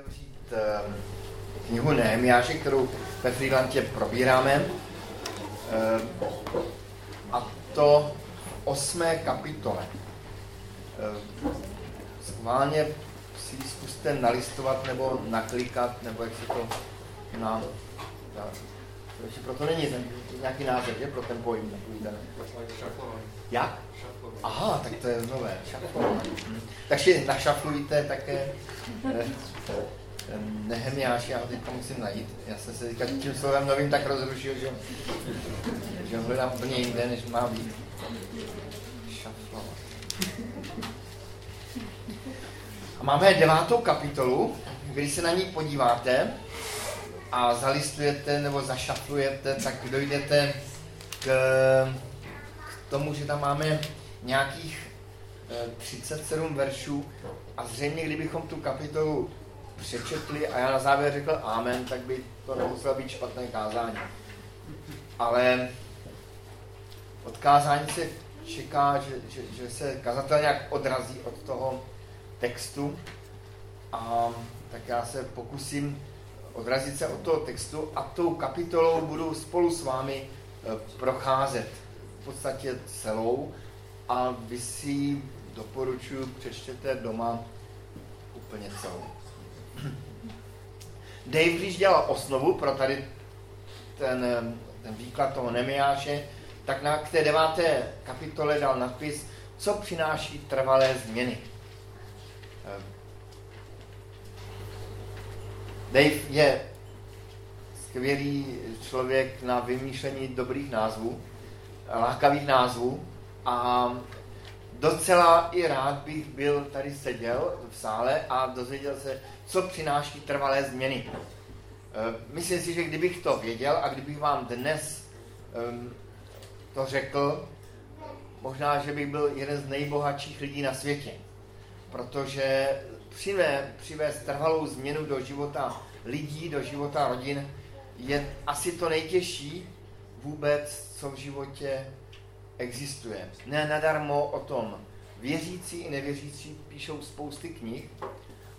otevřít ehm, knihu Nehemiáše, kterou ve Freelantě probíráme. Ehm, a to v osmé kapitole. Ehm, schválně si zkuste nalistovat nebo naklikat, nebo jak se to na... na ještě proto není ten nějaký název, je pro ten pojem takový ten. Jak? Aha, tak to je nové. Šaflování. Takže našaflujte také eh, eh, Nehemiáš, já ho teďka musím najít. Já jsem se teďka tím slovem novým tak rozrušil, že, že ho hledám úplně jinde, než má být. Šaflovat. A máme devátou kapitolu, když se na ní podíváte a zalistujete nebo zašaflujete, tak dojdete k, k tomu, že tam máme nějakých 37 eh, veršů a zřejmě, kdybychom tu kapitolu přečetli a já na závěr řekl amen, tak by to nemuselo být špatné kázání. Ale od kázání se čeká, že, že, že se kazatel nějak odrazí od toho textu a tak já se pokusím odrazit se od toho textu a tou kapitolou budu spolu s vámi eh, procházet v podstatě celou a vy si doporučuji, přečtěte doma úplně celou. Dave, když dělal osnovu pro tady ten, ten výklad toho Nemiáše, tak na k té deváté kapitole dal nadpis, co přináší trvalé změny. Dave je skvělý člověk na vymýšlení dobrých názvů, lákavých názvů a docela i rád bych byl tady seděl v sále a dozvěděl se, co přináší trvalé změny. Eh, myslím si, že kdybych to věděl a kdybych vám dnes ehm, to řekl, možná, že bych byl jeden z nejbohatších lidí na světě. Protože přivé, přivést trvalou změnu do života lidí, do života rodin je asi to nejtěžší vůbec, co v životě existuje. Ne nadarmo o tom věřící i nevěřící píšou spousty knih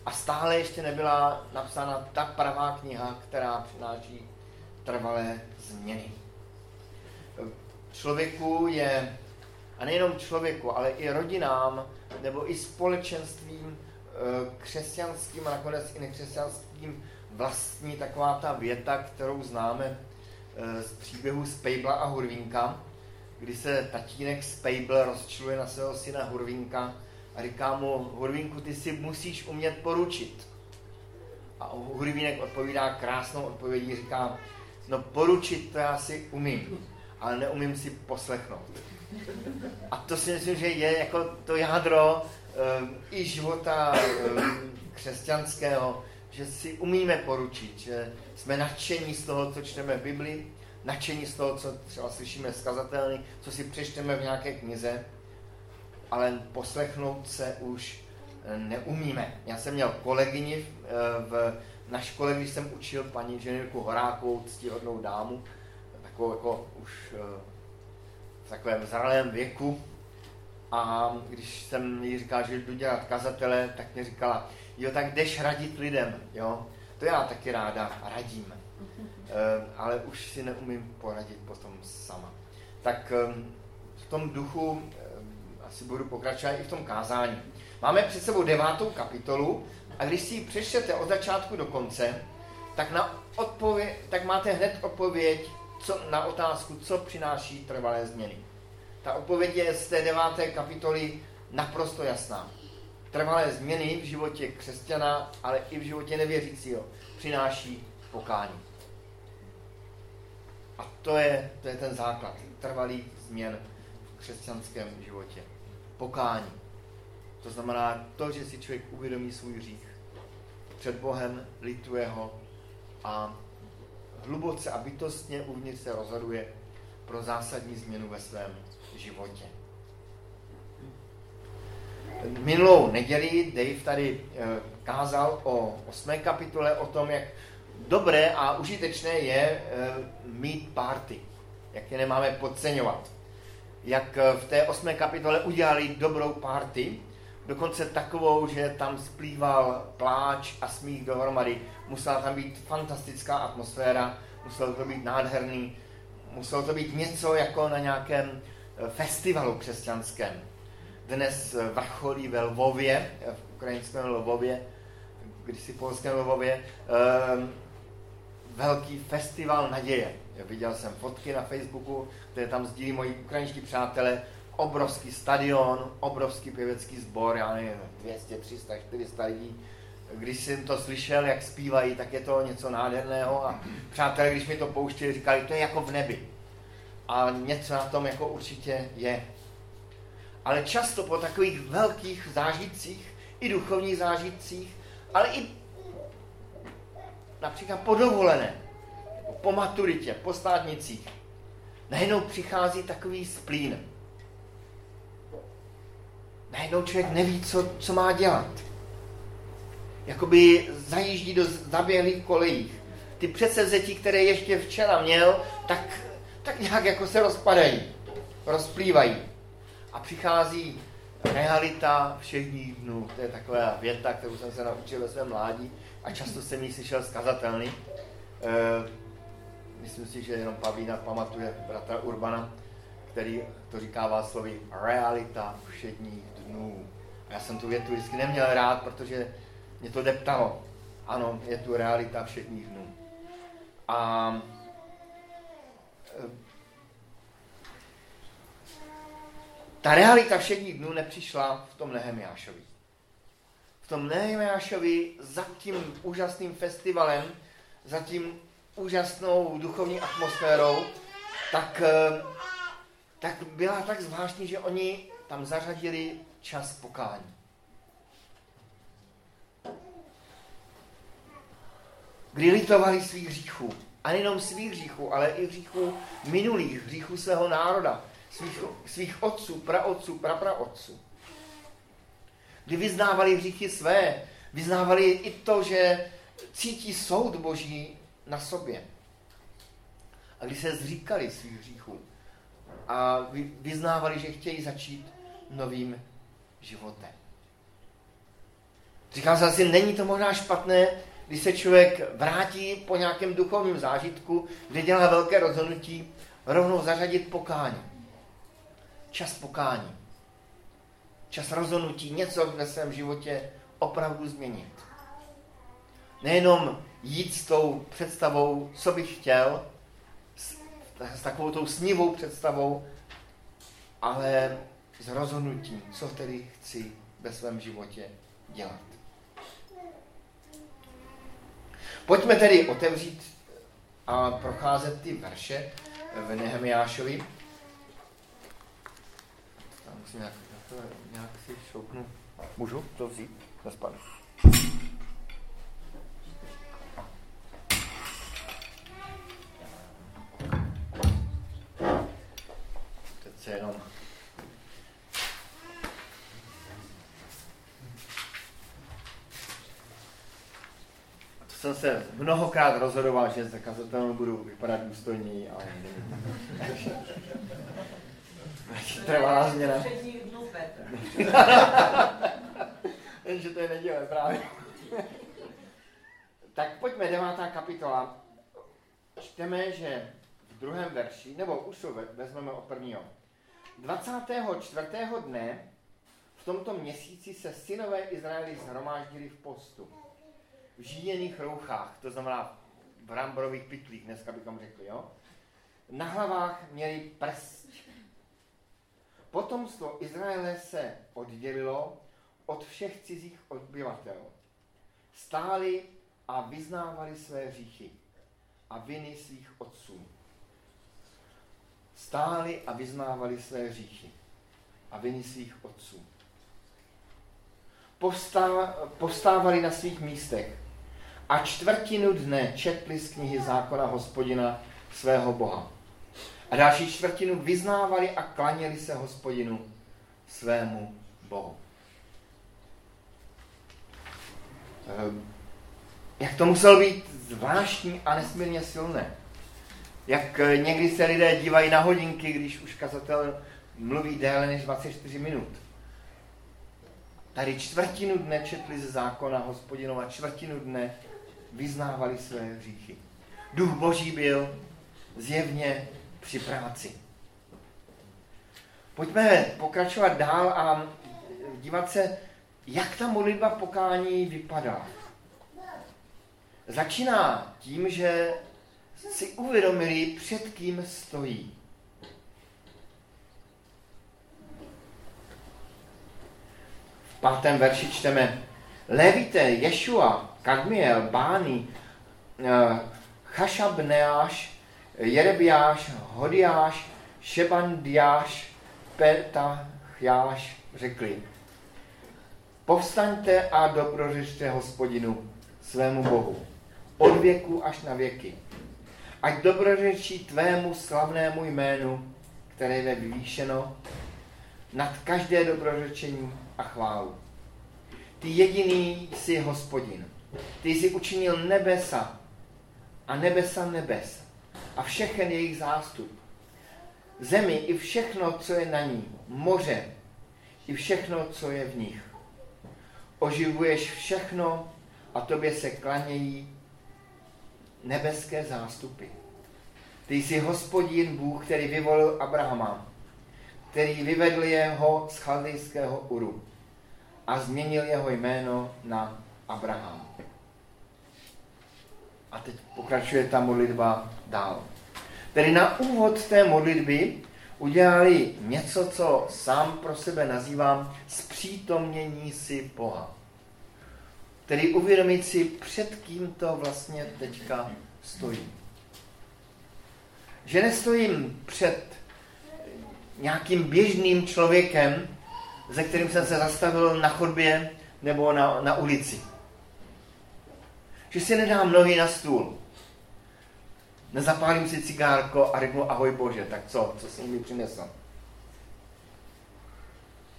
a stále ještě nebyla napsána ta pravá kniha, která přináší trvalé změny. Člověku je, a nejenom člověku, ale i rodinám nebo i společenstvím křesťanským a nakonec i nekřesťanským vlastní taková ta věta, kterou známe eh, z příběhu Spejbla a Hurvínka, kdy se tatínek Spejbl rozčiluje na svého syna Hurvínka a říká mu, Hurvínku, ty si musíš umět poručit. A Hurvínek odpovídá krásnou odpovědí, říká, no poručit to já si umím, ale neumím si poslechnout. A to si myslím, že je jako to jádro i života um, křesťanského, že si umíme poručit, že jsme nadšení z toho, co čteme v Biblii, nadšení z toho, co třeba slyšíme z kazatelny, co si přečteme v nějaké knize, ale poslechnout se už eh, neumíme. Já jsem měl kolegyni v, eh, na škole, když jsem učil paní inženýrku Horákovou, ctihodnou dámu, takovou jako už eh, v takovém zralém věku. A když jsem jí říkal, že jdu dělat kazatele, tak mi říkala, jo, tak jdeš radit lidem, jo. To já taky ráda radím. Eh, ale už si neumím poradit potom sama. Tak ehm, v tom duchu ehm, asi budu pokračovat i v tom kázání. Máme před sebou devátou kapitolu a když si ji přečtete od začátku do konce, tak, na odpověď, tak máte hned odpověď co, na otázku, co přináší trvalé změny. Ta odpověď je z té deváté kapitoly naprosto jasná. Trvalé změny v životě křesťana, ale i v životě nevěřícího přináší pokání. A to je, to je ten základ trvalých změn v křesťanském životě. Pokání. To znamená to, že si člověk uvědomí svůj hřích před Bohem, lituje ho a hluboce a bytostně uvnitř se rozhoduje pro zásadní změnu ve svém životě. Minulou neděli Dave tady eh, kázal o osmé kapitole, o tom, jak dobré a užitečné je eh, mít párty, jak je nemáme podceňovat. Jak eh, v té osmé kapitole udělali dobrou párty dokonce takovou, že tam splýval pláč a smích dohromady. Musela tam být fantastická atmosféra, muselo to být nádherný, muselo to být něco jako na nějakém festivalu křesťanském. Dnes vrcholí ve Lvově, v ukrajinském Lvově, kdysi polském Lvově, velký festival naděje. Viděl jsem fotky na Facebooku, které tam sdílí moji ukrajinští přátelé, obrovský stadion, obrovský pěvecký sbor, já nevím, 200, 300, 400 lidí. Když jsem to slyšel, jak zpívají, tak je to něco nádherného a přátelé, když mi to pouštěli, říkali, to je jako v nebi. A něco na tom jako určitě je. Ale často po takových velkých zážitcích, i duchovních zážitcích, ale i například po dovolené, po maturitě, po státnicích, najednou přichází takový splín najednou člověk neví, co, co má dělat. Jakoby zajíždí do zaběhlých kolejích. Ty předsevzetí, které ještě včera měl, tak, tak nějak jako se rozpadají, rozplývají. A přichází realita všech dnů. To je taková věta, kterou jsem se naučil ve svém mládí a často jsem ji slyšel zkazatelný. E, myslím si, že jenom Pavlína pamatuje bratra Urbana, který to říkává slovy realita všedních dnů. A já jsem tu větu vždycky neměl rád, protože mě to deptalo. Ano, je tu realita všedních dnů. A ta realita všedních dnů nepřišla v tom Nehemiášovi. V tom Nehemiášovi za tím úžasným festivalem, za tím úžasnou duchovní atmosférou, tak, e, tak byla tak zvláštní, že oni tam zařadili čas pokání. Kdy litovali svých hříchů. A nejenom svých hříchů, ale i hříchů minulých, hříchů svého národa, svých, svých otců, praotců, prapraotců. Kdy vyznávali hříchy své, vyznávali i to, že cítí soud Boží na sobě. A když se zříkali svých hříchů a vyznávali, že chtějí začít novým životem. Říkám se asi, není to možná špatné, když se člověk vrátí po nějakém duchovním zážitku, kde dělá velké rozhodnutí, rovnou zařadit pokání. Čas pokání. Čas rozhodnutí, něco ve svém životě opravdu změnit. Nejenom jít s tou představou, co bych chtěl, s, s takovou tou snivou představou, ale s rozhodnutím, co tedy chci ve svém životě dělat. Pojďme tedy otevřít a procházet ty verše v Nehemiášovi. Musím nějak, nějak si šoupnu. Můžu to vzít? Nespadu. Teď se jenom jsem se mnohokrát rozhodoval, že za kazatelnou budu vypadat důstojněji, ale Trvalá změna. Jenže to je neděle právě. tak pojďme, devátá kapitola. Čteme, že v druhém verši, nebo už vezmeme od prvního. 24. dne v tomto měsíci se synové Izraeli zhromáždili v postu v žíněných rouchách, to znamená v ramborových pytlích, dneska bychom řekli, jo? Na hlavách měli prst. Potomstvo Izraele se oddělilo od všech cizích obyvatel. Stáli a vyznávali své hříchy a viny svých otců. Stáli a vyznávali své hříchy a viny svých otců. Povstávali na svých místech a čtvrtinu dne četli z knihy zákona hospodina svého Boha. A další čtvrtinu vyznávali a klaněli se hospodinu svému Bohu. Ehm, jak to muselo být zvláštní a nesmírně silné. Jak eh, někdy se lidé dívají na hodinky, když už kazatel mluví déle než 24 minut. tady čtvrtinu dne četli ze zákona hospodinova, čtvrtinu dne vyznávali své hříchy. Duch Boží byl zjevně při práci. Pojďme pokračovat dál a dívat se, jak ta modlitba pokání vypadá. Začíná tím, že si uvědomili, před kým stojí. V pátém verši čteme Levite, Ješua, Kadmiel, Bány, eh, Chashabneáš, Jerebiáš, Hodiáš, Šebandiáš, Petachjáš řekli, povstaňte a dobrořešte hospodinu, svému Bohu, od věku až na věky. Ať dobrořečí tvému slavnému jménu, které je vyvýšeno, nad každé dobrořečení a chválu. Ty jediný jsi hospodin. Ty jsi učinil nebesa a nebesa nebes a všechen jejich zástup. Zemi i všechno, co je na ní, moře i všechno, co je v nich. Oživuješ všechno a tobě se klanějí nebeské zástupy. Ty jsi hospodin Bůh, který vyvolil Abrahama, který vyvedl jeho z chaldejského Uru a změnil jeho jméno na Abraham. A teď pokračuje ta modlitba dál. Tedy na úvod té modlitby udělali něco, co sám pro sebe nazývám zpřítomnění si Boha. Tedy uvědomit si, před kým to vlastně teďka stojí. Že nestojím před nějakým běžným člověkem, ze kterým jsem se zastavil na chodbě nebo na, na ulici. Že si nedám nohy na stůl. Nezapálím si cigárko a řeknu ahoj Bože, tak co, co jsem mi přinesl.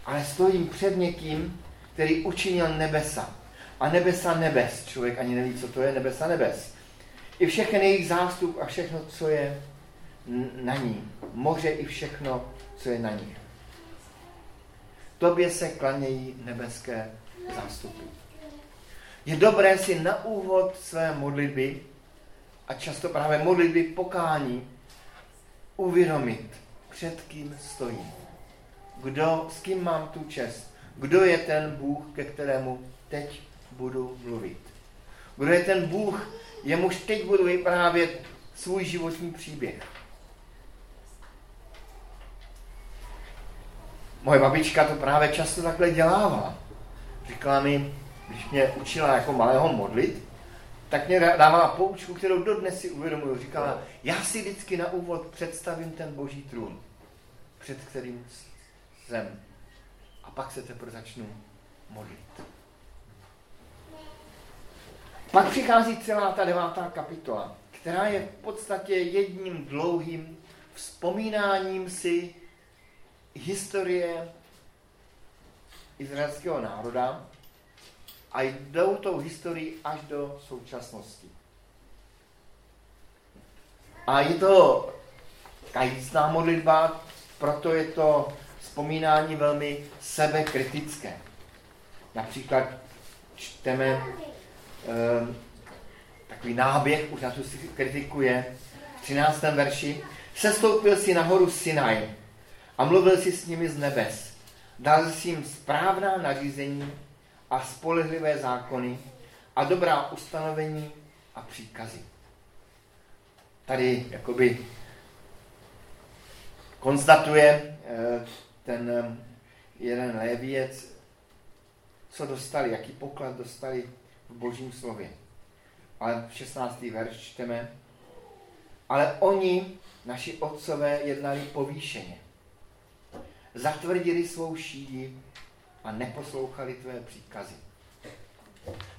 Ale stojím před někým, který učinil nebesa. A nebesa nebes. Člověk ani neví, co to je nebesa nebes. I všechny jejich zástup a všechno, co je na ní. Moře i všechno, co je na nich. Tobě se klanějí nebeské zástupy. Je dobré si na úvod své modlitby a často právě modlitby pokání uvědomit, před kým stojím. Kdo, s kým mám tu čest. Kdo je ten Bůh, ke kterému teď budu mluvit. Kdo je ten Bůh, jemuž teď budu vyprávět svůj životní příběh. Moje babička to právě často takhle dělává. Říkala mi, když mě učila jako malého modlit, tak mě dávala poučku, kterou dodnes si uvědomuju. Říkala, já si vždycky na úvod představím ten boží trůn, před kterým jsem. A pak se teprve začnu modlit. Pak přichází celá ta devátá kapitola, která je v podstatě jedním dlouhým vzpomínáním si historie izraelského národa a jdou tou historii až do současnosti. A je to kajícná modlitba, proto je to vzpomínání velmi sebekritické. Například čteme e, takový náběh, už na si kritikuje, v 13. verši. Sestoupil si nahoru Sinaj, a mluvil si s nimi z nebes. Dal si jim správná nařízení a spolehlivé zákony a dobrá ustanovení a příkazy. Tady jakoby konstatuje eh, ten eh, jeden léviec, co dostali, jaký poklad dostali v božím slově. Ale v 16. verš čteme, ale oni, naši otcové, jednali povýšeně zatvrdili svou šídi a neposlouchali tvé příkazy.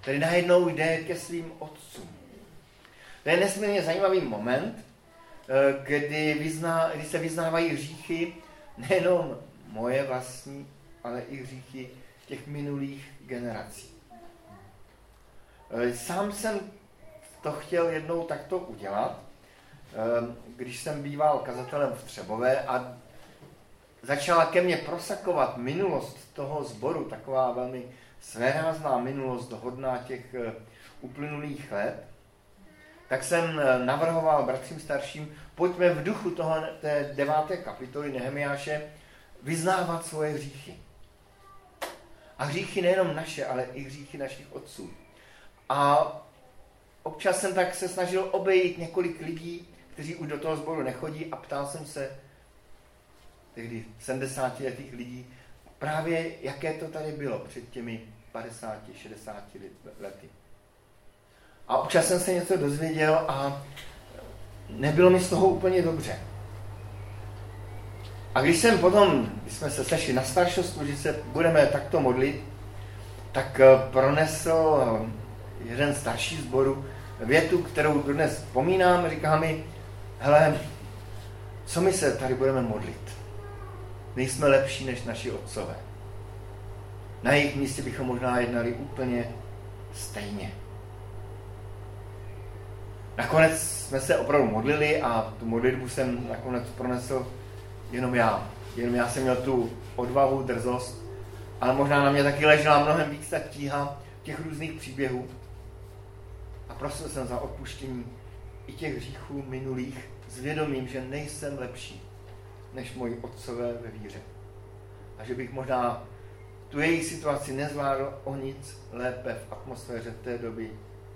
Tedy najednou jde ke svým otcům. To je nesmírně zajímavý moment, eh, kdy, vyzná, kdy se vyznávají hříchy nejenom moje vlastní, ale i hříchy těch minulých generací. Eh, sám jsem to chtěl jednou takto udělat, eh, když jsem býval kazatelem v Třebové a začala ke mně prosakovat minulost toho sboru, taková velmi svérázná minulost, hodná těch eh, uplynulých let, tak jsem eh, navrhoval bratřím starším, pojďme v duchu toho, té deváté kapitoly Nehemiáše vyznávat svoje hříchy. A hříchy nejenom naše, ale i hříchy našich otců. A občas jsem tak se snažil obejít několik lidí, kteří už do toho sboru nechodí a ptal jsem se tehdy 70 letých lidí, právě jaké to tady bylo před těmi 50, 60 lety. A občas jsem se něco dozvěděl a nebylo mi z toho úplně dobře. A když jsem potom, když jsme se sešli na staršostu, že se budeme takto modlit, tak eh, pronesl eh, jeden starší zboru větu, kterou dnes vzpomínám, říká mi, hele, co my se tady budeme modlit? Nejsme lepší než naši otcové. Na jejich místě bychom možná jednali úplně stejně. Nakonec jsme se opravdu modlili a tu modlitbu jsem nakonec pronesl jenom já. Jenom já jsem měl tu odvahu, drzost, ale možná na mě taky ležela mnohem víc ta tíha těch různých příběhů. A prosil jsem za odpuštění i těch hříchů minulých s vědomím, že nejsem lepší než moji otcové ve víře. A že bych možná tu jejich situaci nezvládl o nic lépe v atmosféře té doby,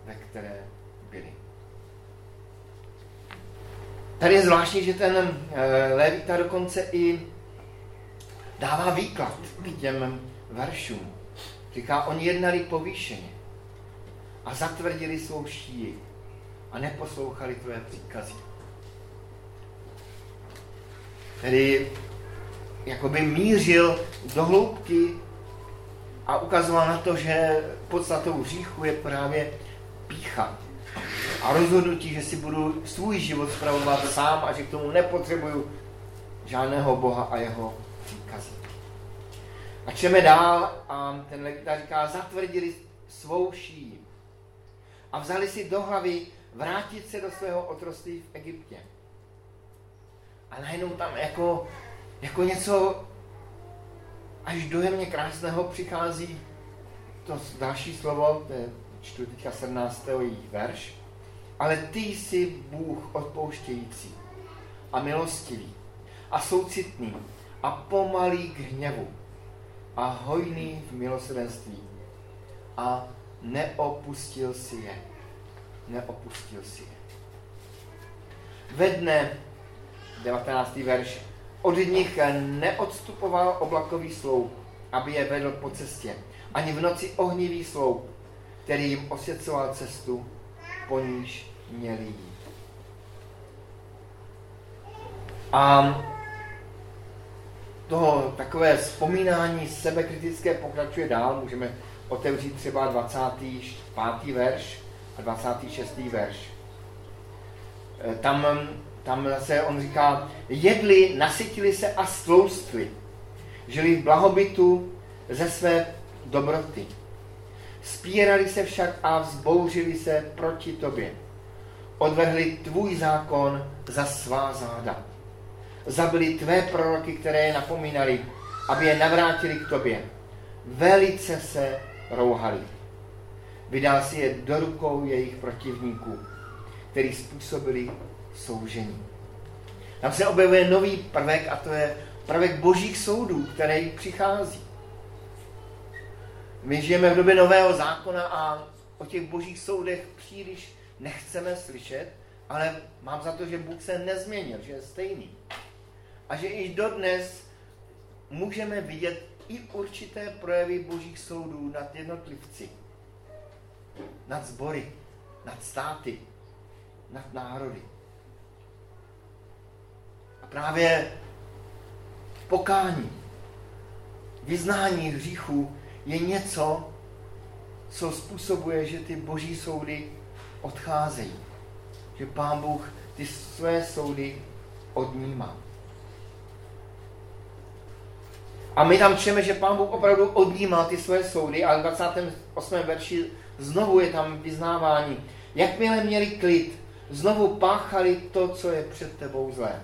ve které byli. Tady je zvláštní, že ten e, Levita dokonce i dává výklad k těm veršům. Říká, oni jednali povýšeně a zatvrdili svou šíji a neposlouchali tvoje příkazy. Tedy jakoby mířil do hloubky a ukazoval na to, že podstatou hříchu je právě pícha a rozhodnutí, že si budu svůj život zpravovat sám a že k tomu nepotřebuju žádného Boha a jeho příkazy. A čeme dál a ten legita říká, zatvrdili svou šíji a vzali si do hlavy vrátit se do svého otroství v Egyptě. A najednou tam jako, jako něco až dojemně krásného přichází to další slovo, to je čtu teďka 17. verš, ale ty jsi Bůh odpouštějící a milostivý a soucitný a pomalý k hněvu a hojný v milosrdenství a neopustil si je. Neopustil si je. Ve dne, 19. verš, od nich neodstupoval oblakový sloup, aby je vedl po cestě, ani v noci ohnivý sloup, který jim osvěcoval cestu, po níž měli jít. A toho takové vzpomínání sebekritické pokračuje dál. Můžeme otevřít třeba 25. verš a 26. verš. E, tam, tam zase on říká, jedli, nasytili se a stloustli. Žili v blahobytu ze své dobroty. Spírali se však a vzbouřili se proti tobě. Odvrhli tvůj zákon za svá záda. Zabili tvé proroky, které je napomínali, aby je navrátili k tobě. Velice se rouhali. Vydal si je do rukou jejich protivníků, který způsobili soužení. Tam se objevuje nový prvek a to je prvek božích soudů, který přichází. My žijeme v době nového zákona a o těch božích soudech příliš nechceme slyšet, ale mám za to, že Bůh se nezměnil, že je stejný. A že i dodnes můžeme vidět i určité projevy božích soudů nad jednotlivci, nad sbory, nad státy, nad národy. Právě pokání, vyznání hříchů je něco, co způsobuje, že ty boží soudy odcházejí. Že pán Bůh ty své soudy odnímá. A my tam čteme, že pán Bůh opravdu odnímá ty své soudy a v 28. verši znovu je tam vyznávání. Jakmile měli klid, znovu páchali to, co je před tebou zlé.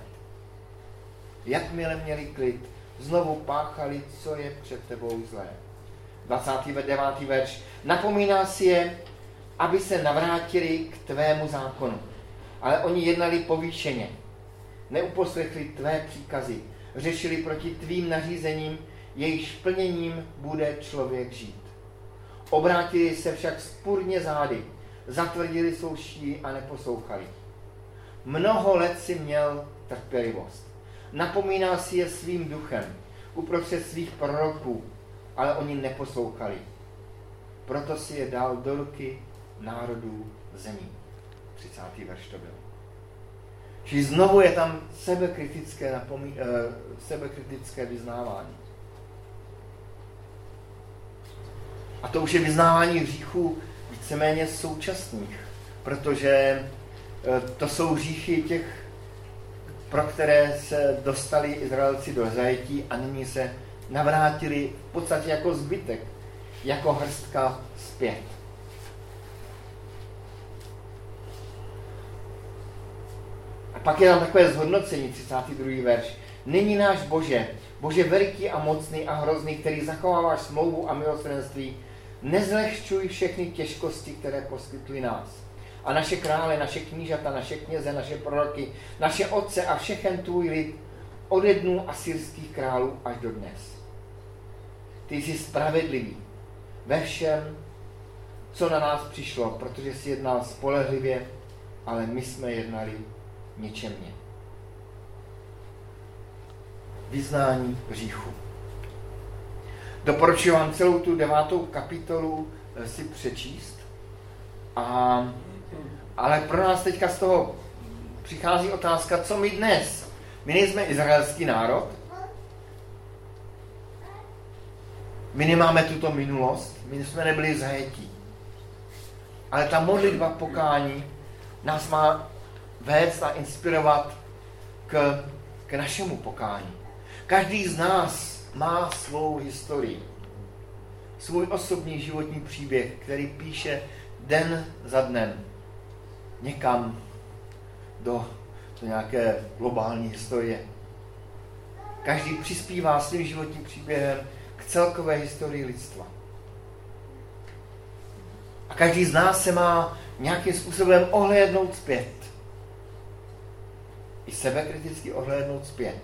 Jakmile měli klid, znovu páchali, co je před tebou zlé. 29. verš. Napomíná si je, aby se navrátili k tvému zákonu. Ale oni jednali povýšeně. Neuposlechli tvé příkazy. Řešili proti tvým nařízením, jejichž plněním bude člověk žít. Obrátili se však spurně zády, zatvrdili svou a neposlouchali. Mnoho let si měl trpělivost. Napomínal si je svým duchem, uprostřed svých proroků, ale oni neposlouchali. Proto si je dal do ruky národů zemí. 30. verš to byl. Čili znovu je tam sebekritické, napomí, uh, sebekritické vyznávání. A to už je vyznávání hříchů víceméně současných, protože eh, to jsou hříchy těch, pro které se dostali Izraelci do zajetí a nyní se navrátili v podstatě jako zbytek, jako hrstka zpět. A pak je tam takové zhodnocení, 32. verš. Není náš Bože, Bože veliký a mocný a hrozný, který zachováváš smlouvu a milosrdenství, nezlehčuj všechny těžkosti, které poskytly nás. A naše krále, naše knížata, naše kněze, naše proroky, naše otce a všechen tvůj lid ode dnů asyrských králů až do dnes. Ty jsi spravedlivý ve všem, co na nás přišlo, protože jsi jednal spolehlivě, ale my jsme jednali ničemně. Vyznání hříchu. Doporučuji vám celou tu devátou kapitolu eh, si přečíst. A, ale pro nás teďka z toho přichází otázka, co my dnes? My nejsme izraelský národ, my nemáme tuto minulost, my jsme nebyli zajetí. Ale ta modlitba pokání nás má vést a inspirovat k, k našemu pokání. Každý z nás má svou historii. Svůj osobní životní příběh, který píše den za dnem někam do, do nějaké globální historie. Každý přispívá svým životním příběhem k celkové historii lidstva. A každý z nás se má nějakým způsobem ohlédnout zpět. I sebekriticky ohlédnout zpět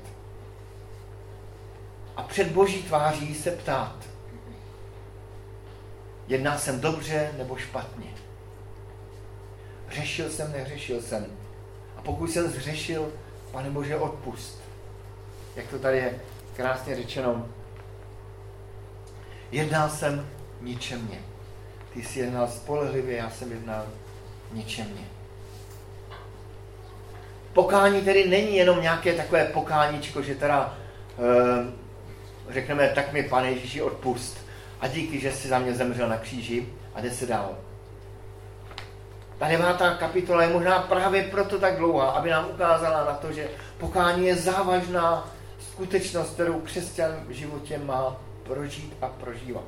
a před boží tváří se ptát. Jedná jsem dobře nebo špatně? Řešil jsem, neřešil jsem. A pokud jsem zřešil, pane Bože, odpust. Jak to tady je krásně řečeno. Jednal jsem ničemně. Ty jsi jednal spolehlivě, já jsem jednal ničemně. Pokání tedy není jenom nějaké takové pokáníčko, že teda e, řekneme, tak mi pane Ježíši odpust a díky, že jsi za mě zemřel na kříži a jde se dál. Ta devátá kapitola je možná právě proto tak dlouhá, aby nám ukázala na to, že pokání je závažná skutečnost, kterou křesťan v životě má prožít a prožívat.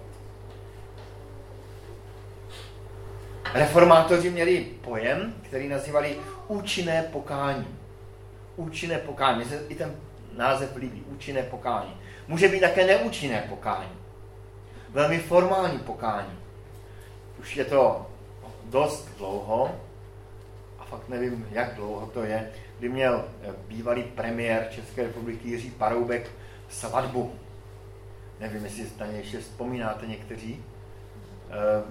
Reformátoři měli pojem, který nazývali účinné pokání. Účinné pokání. Mně se i ten název líbí. Účinné pokání. Může být také neúčinné pokání. Velmi formální pokání. Už je to dost dlouho, a fakt nevím, jak dlouho to je, kdy měl eh, bývalý premiér České republiky Jiří Paroubek svatbu. Nevím, jestli na něj ještě vzpomínáte někteří. Eh,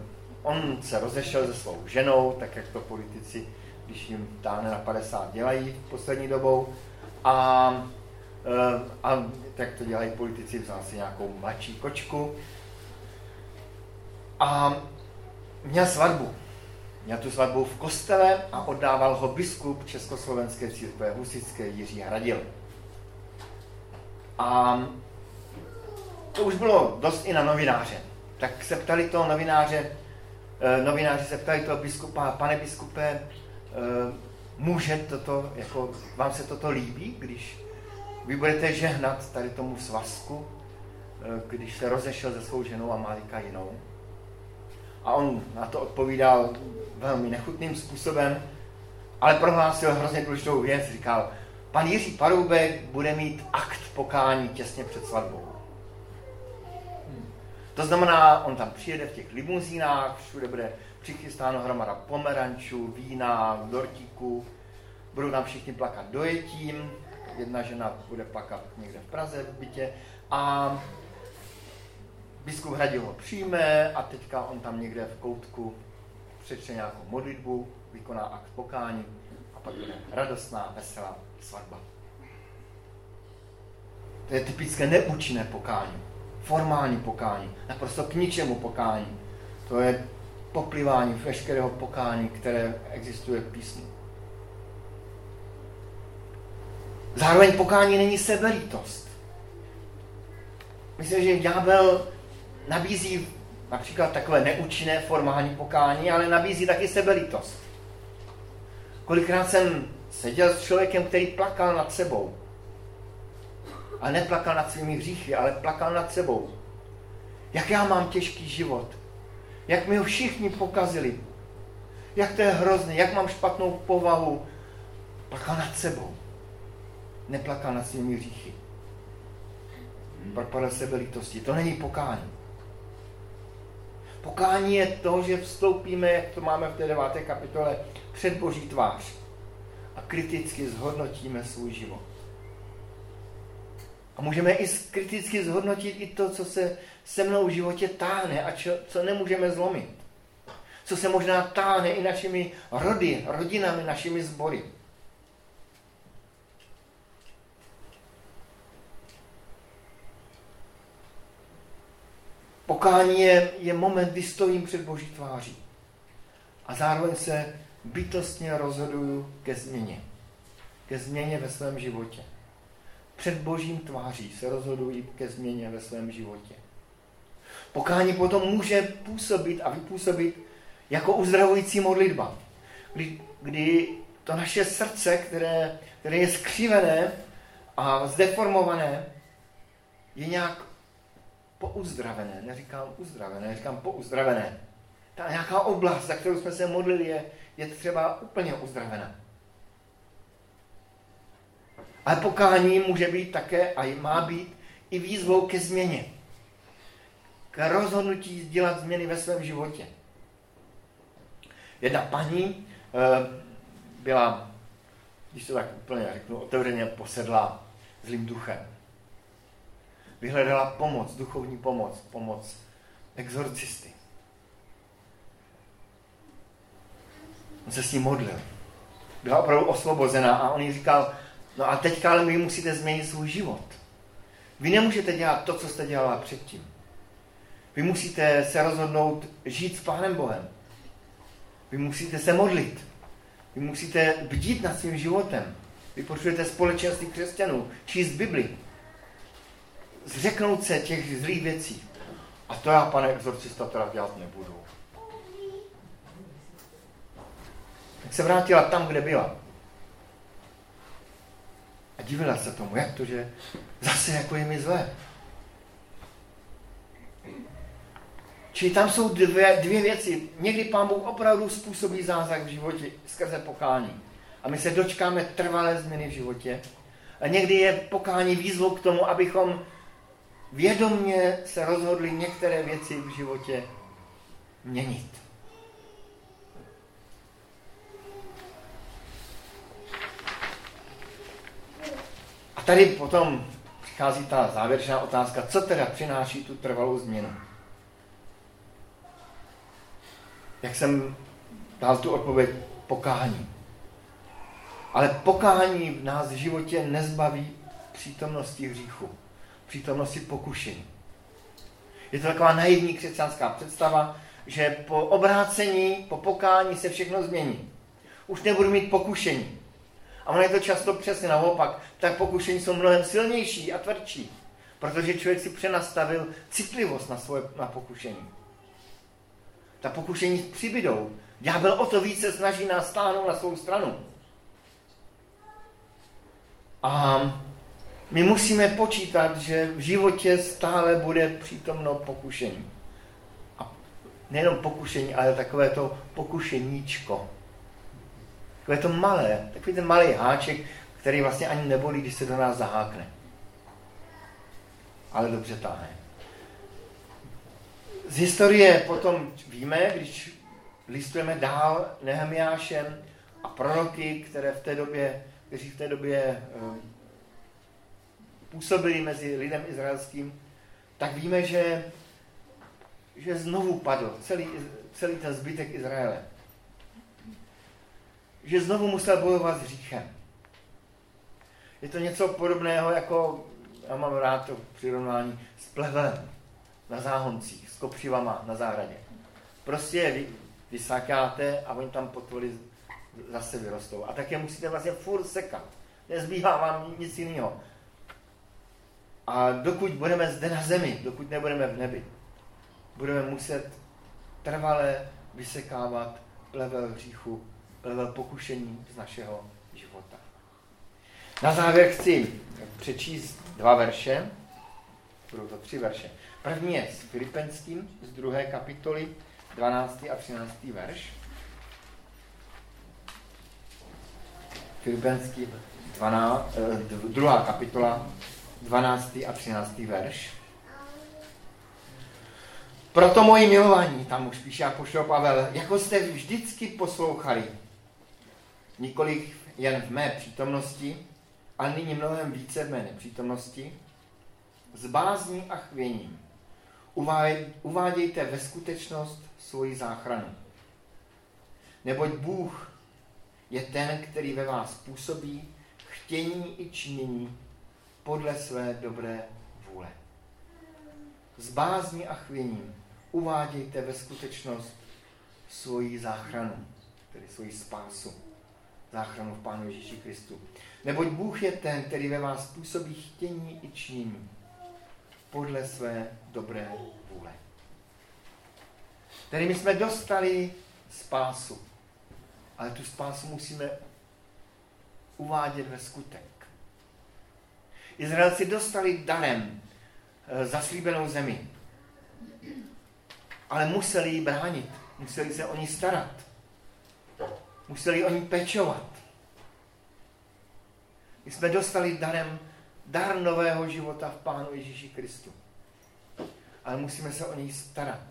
on se rozešel se svou ženou, tak jak to politici, když jim táhne na 50, dělají poslední dobou. A Eh, a tak to dělají politici, vzal si nějakou mladší kočku a měl svatbu. Měl tu svatbu v kostele a oddával ho biskup Československé církve Husické Jiří Hradil. A to už bylo dost i na novináře. Tak se ptali toho novináře, eh, novináři se ptali toho biskupa, pane biskupe, eh, může toto, jako, vám se toto líbí, když vy budete žehnat tady tomu svazku, eh, když se rozešel se svou ženou a má jinou. A on na to odpovídal velmi nechutným způsobem, ale prohlásil hrozně důležitou věc. Říkal, pan Jiří Paroubek bude mít akt pokání těsně před svatbou. To znamená, on tam přijede v těch limuzínách, všude bude přichystáno hromada pomerančů, vína, dortíků, budou tam všichni plakat dojetím, jedna žena bude plakat někde v Praze v bytě a biskup Hradil ho přijme a teďka on tam někde v koutku přečte nějakou modlitbu, vykoná akt pokání a pak bude radostná, veselá svatba. To je typické neúčinné pokání, formální pokání, naprosto k ničemu pokání. To je poplivání veškerého pokání, které existuje v písmu. Zároveň pokání není sebelítost. Myslím, že ďábel nabízí například takové neúčinné formální pokání, ale nabízí taky sebelítost. Kolikrát jsem seděl s člověkem, který plakal nad sebou. Ale neplakal nad svými hříchy, ale plakal nad sebou. Jak já mám těžký život. Jak mi ho všichni pokazili. Jak to je hrozné, jak mám špatnou povahu. Plakal nad sebou. Neplakal nad svými hříchy. Propadl sebelítosti. To není pokání. Pokání je to, že vstoupíme, jak to máme v té deváté kapitole, před Boží tvář a kriticky zhodnotíme svůj život. A můžeme i kriticky zhodnotit i to, co se se mnou v životě táhne a čo, co nemůžeme zlomit. Co se možná táhne i našimi rody, rodinami, našimi sbory. Pokání je, je moment, kdy stojím před Boží tváří. A zároveň se bytostně rozhoduju ke změně. Ke změně ve svém životě. Před Božím tváří se rozhoduji ke změně ve svém životě. Pokání potom může působit a vypůsobit jako uzdravující modlitba. Kdy, kdy to naše srdce, které, které je skřivené a zdeformované, je nějak pouzdravené, neříkám uzdravené, říkám pouzdravené. Ta nějaká oblast, za kterou jsme se modlili, je, je třeba úplně uzdravená. Ale pokání může být také a má být i výzvou ke změně. K rozhodnutí dělat změny ve svém životě. Jedna paní eh, byla, když to tak úplně řeknu, otevřeně posedla zlým duchem vyhledala pomoc, duchovní pomoc, pomoc exorcisty. On se s ním modlil. Byla opravdu osvobozená a on jí říkal, no a teďka ale vy musíte změnit svůj život. Vy nemůžete dělat to, co jste dělala předtím. Vy musíte se rozhodnout žít s Pánem Bohem. Vy musíte se modlit. Vy musíte bdít nad svým životem. Vy potřebujete společenství křesťanů, číst Bibli zřeknout se těch zlých věcí. A to já, pane exorcista, teda dělat nebudu. Tak se vrátila tam, kde byla. A divila se tomu, jak to, že zase jako je mi zlé. Čili tam jsou dvě, dvě věci. Někdy pán Bůh opravdu způsobí zázrak v životě skrze pokání. A my se dočkáme trvalé změny v životě. A někdy je pokání výzvou k tomu, abychom vědomně se rozhodli některé věci v životě měnit. A tady potom přichází ta závěrečná otázka, co teda přináší tu trvalou změnu. Jak jsem dal tu odpověď, pokání. Ale pokání v nás v životě nezbaví přítomnosti hříchu přítomnosti pokušení. Je to taková naivní křesťanská představa, že po obrácení, po pokání se všechno změní. Už nebudu mít pokušení. A ono je to často přesně naopak. Tak pokušení jsou mnohem silnější a tvrdší. Protože člověk si přenastavil citlivost na svoje na pokušení. Ta pokušení přibydou. Ďábel o to více snaží nás stáhnout na svou stranu. A my musíme počítat, že v životě stále bude přítomno pokušení. A nejenom pokušení, ale takové to pokušeníčko. Takové to malé, takový ten malý háček, který vlastně ani nebolí, když se do nás zahákne. Ale dobře táhne. Z historie potom víme, když listujeme dál Nehemiášem a proroky, které v té době, kteří v té době um, působili mezi lidem izraelským, tak víme, že, že znovu padl celý, celý ten zbytek Izraele. Že znovu musel bojovat s hříchem. Je to něco podobného, jako já mám rád to přirovnání s plevelem na záhoncích, s kopřivama na zahradě. Prostě vy, vysakáte a oni tam potvoli zase vyrostou. A tak je musíte vlastně furt sekat. Nezbývá vám nic jiného. A dokud budeme zde na zemi, dokud nebudeme v nebi, budeme muset trvale vysekávat plevel hříchu, plevel pokušení z našeho života. Na závěr chci přečíst dva verše, budou to tři verše. První je s Filipenským z druhé kapitoly, 12. a 13. verš. Filipenský 12, eh, druhá kapitola, 12. a 13. verš. Proto moji milovaní, tam už píše Apoštol Pavel, jako jste vždycky poslouchali, nikoliv jen v mé přítomnosti, ale nyní mnohem více v mé nepřítomnosti, s bázní a chvěním. Uvádějte ve skutečnost svoji záchranu. Neboť Bůh je ten, který ve vás působí chtění i činění podle své dobré vůle. S bázní a chvěním uvádějte ve skutečnost svoji záchranu, tedy svoji spásu, záchranu v Pánu Ježíši Kristu. Neboť Bůh je ten, který ve vás působí chtění i činění podle své dobré vůle. Tedy my jsme dostali spásu, ale tu spásu musíme uvádět ve skutek. Izraelci dostali darem eh, zaslíbenou zemi, ale museli ji bránit, museli se o ní starat, museli o ní pečovat. My jsme dostali darem dar nového života v Pánu Ježíši Kristu. Ale musíme se o něj starat.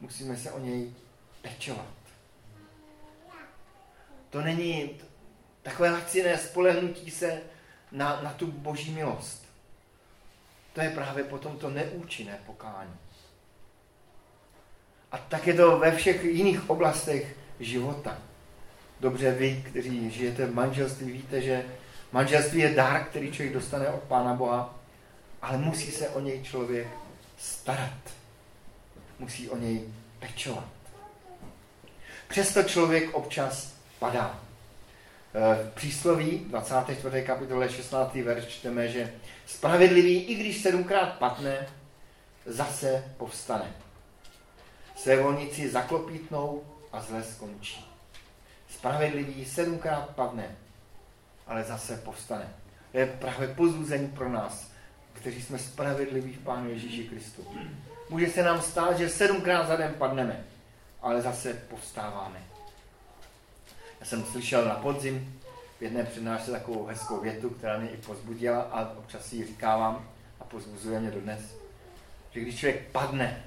Musíme se o něj pečovat. To není takové laciné spolehnutí se na, na tu boží milost. To je právě potom to neúčinné pokání. A tak je to ve všech jiných oblastech života. Dobře vy, kteří žijete v manželství, víte, že Manželství je dar, který člověk dostane od Pána Boha, ale musí se o něj člověk starat. Musí o něj pečovat. Přesto člověk občas padá. V přísloví 24. kapitole 16. verš čteme, že spravedlivý, i když sedmkrát padne, zase povstane. Své volníci zaklopítnou a zle skončí. Spravedlivý sedmkrát padne, ale zase povstane. To je právě pozůzení pro nás, kteří jsme spravedliví v Pánu Ježíši Kristu. Může se nám stát, že sedmkrát za den padneme, ale zase povstáváme. Já jsem slyšel na podzim v jedné přednášce takovou hezkou větu, která mě i pozbudila a občas ji říkávám a pozbuzuje mě dodnes, že když člověk padne,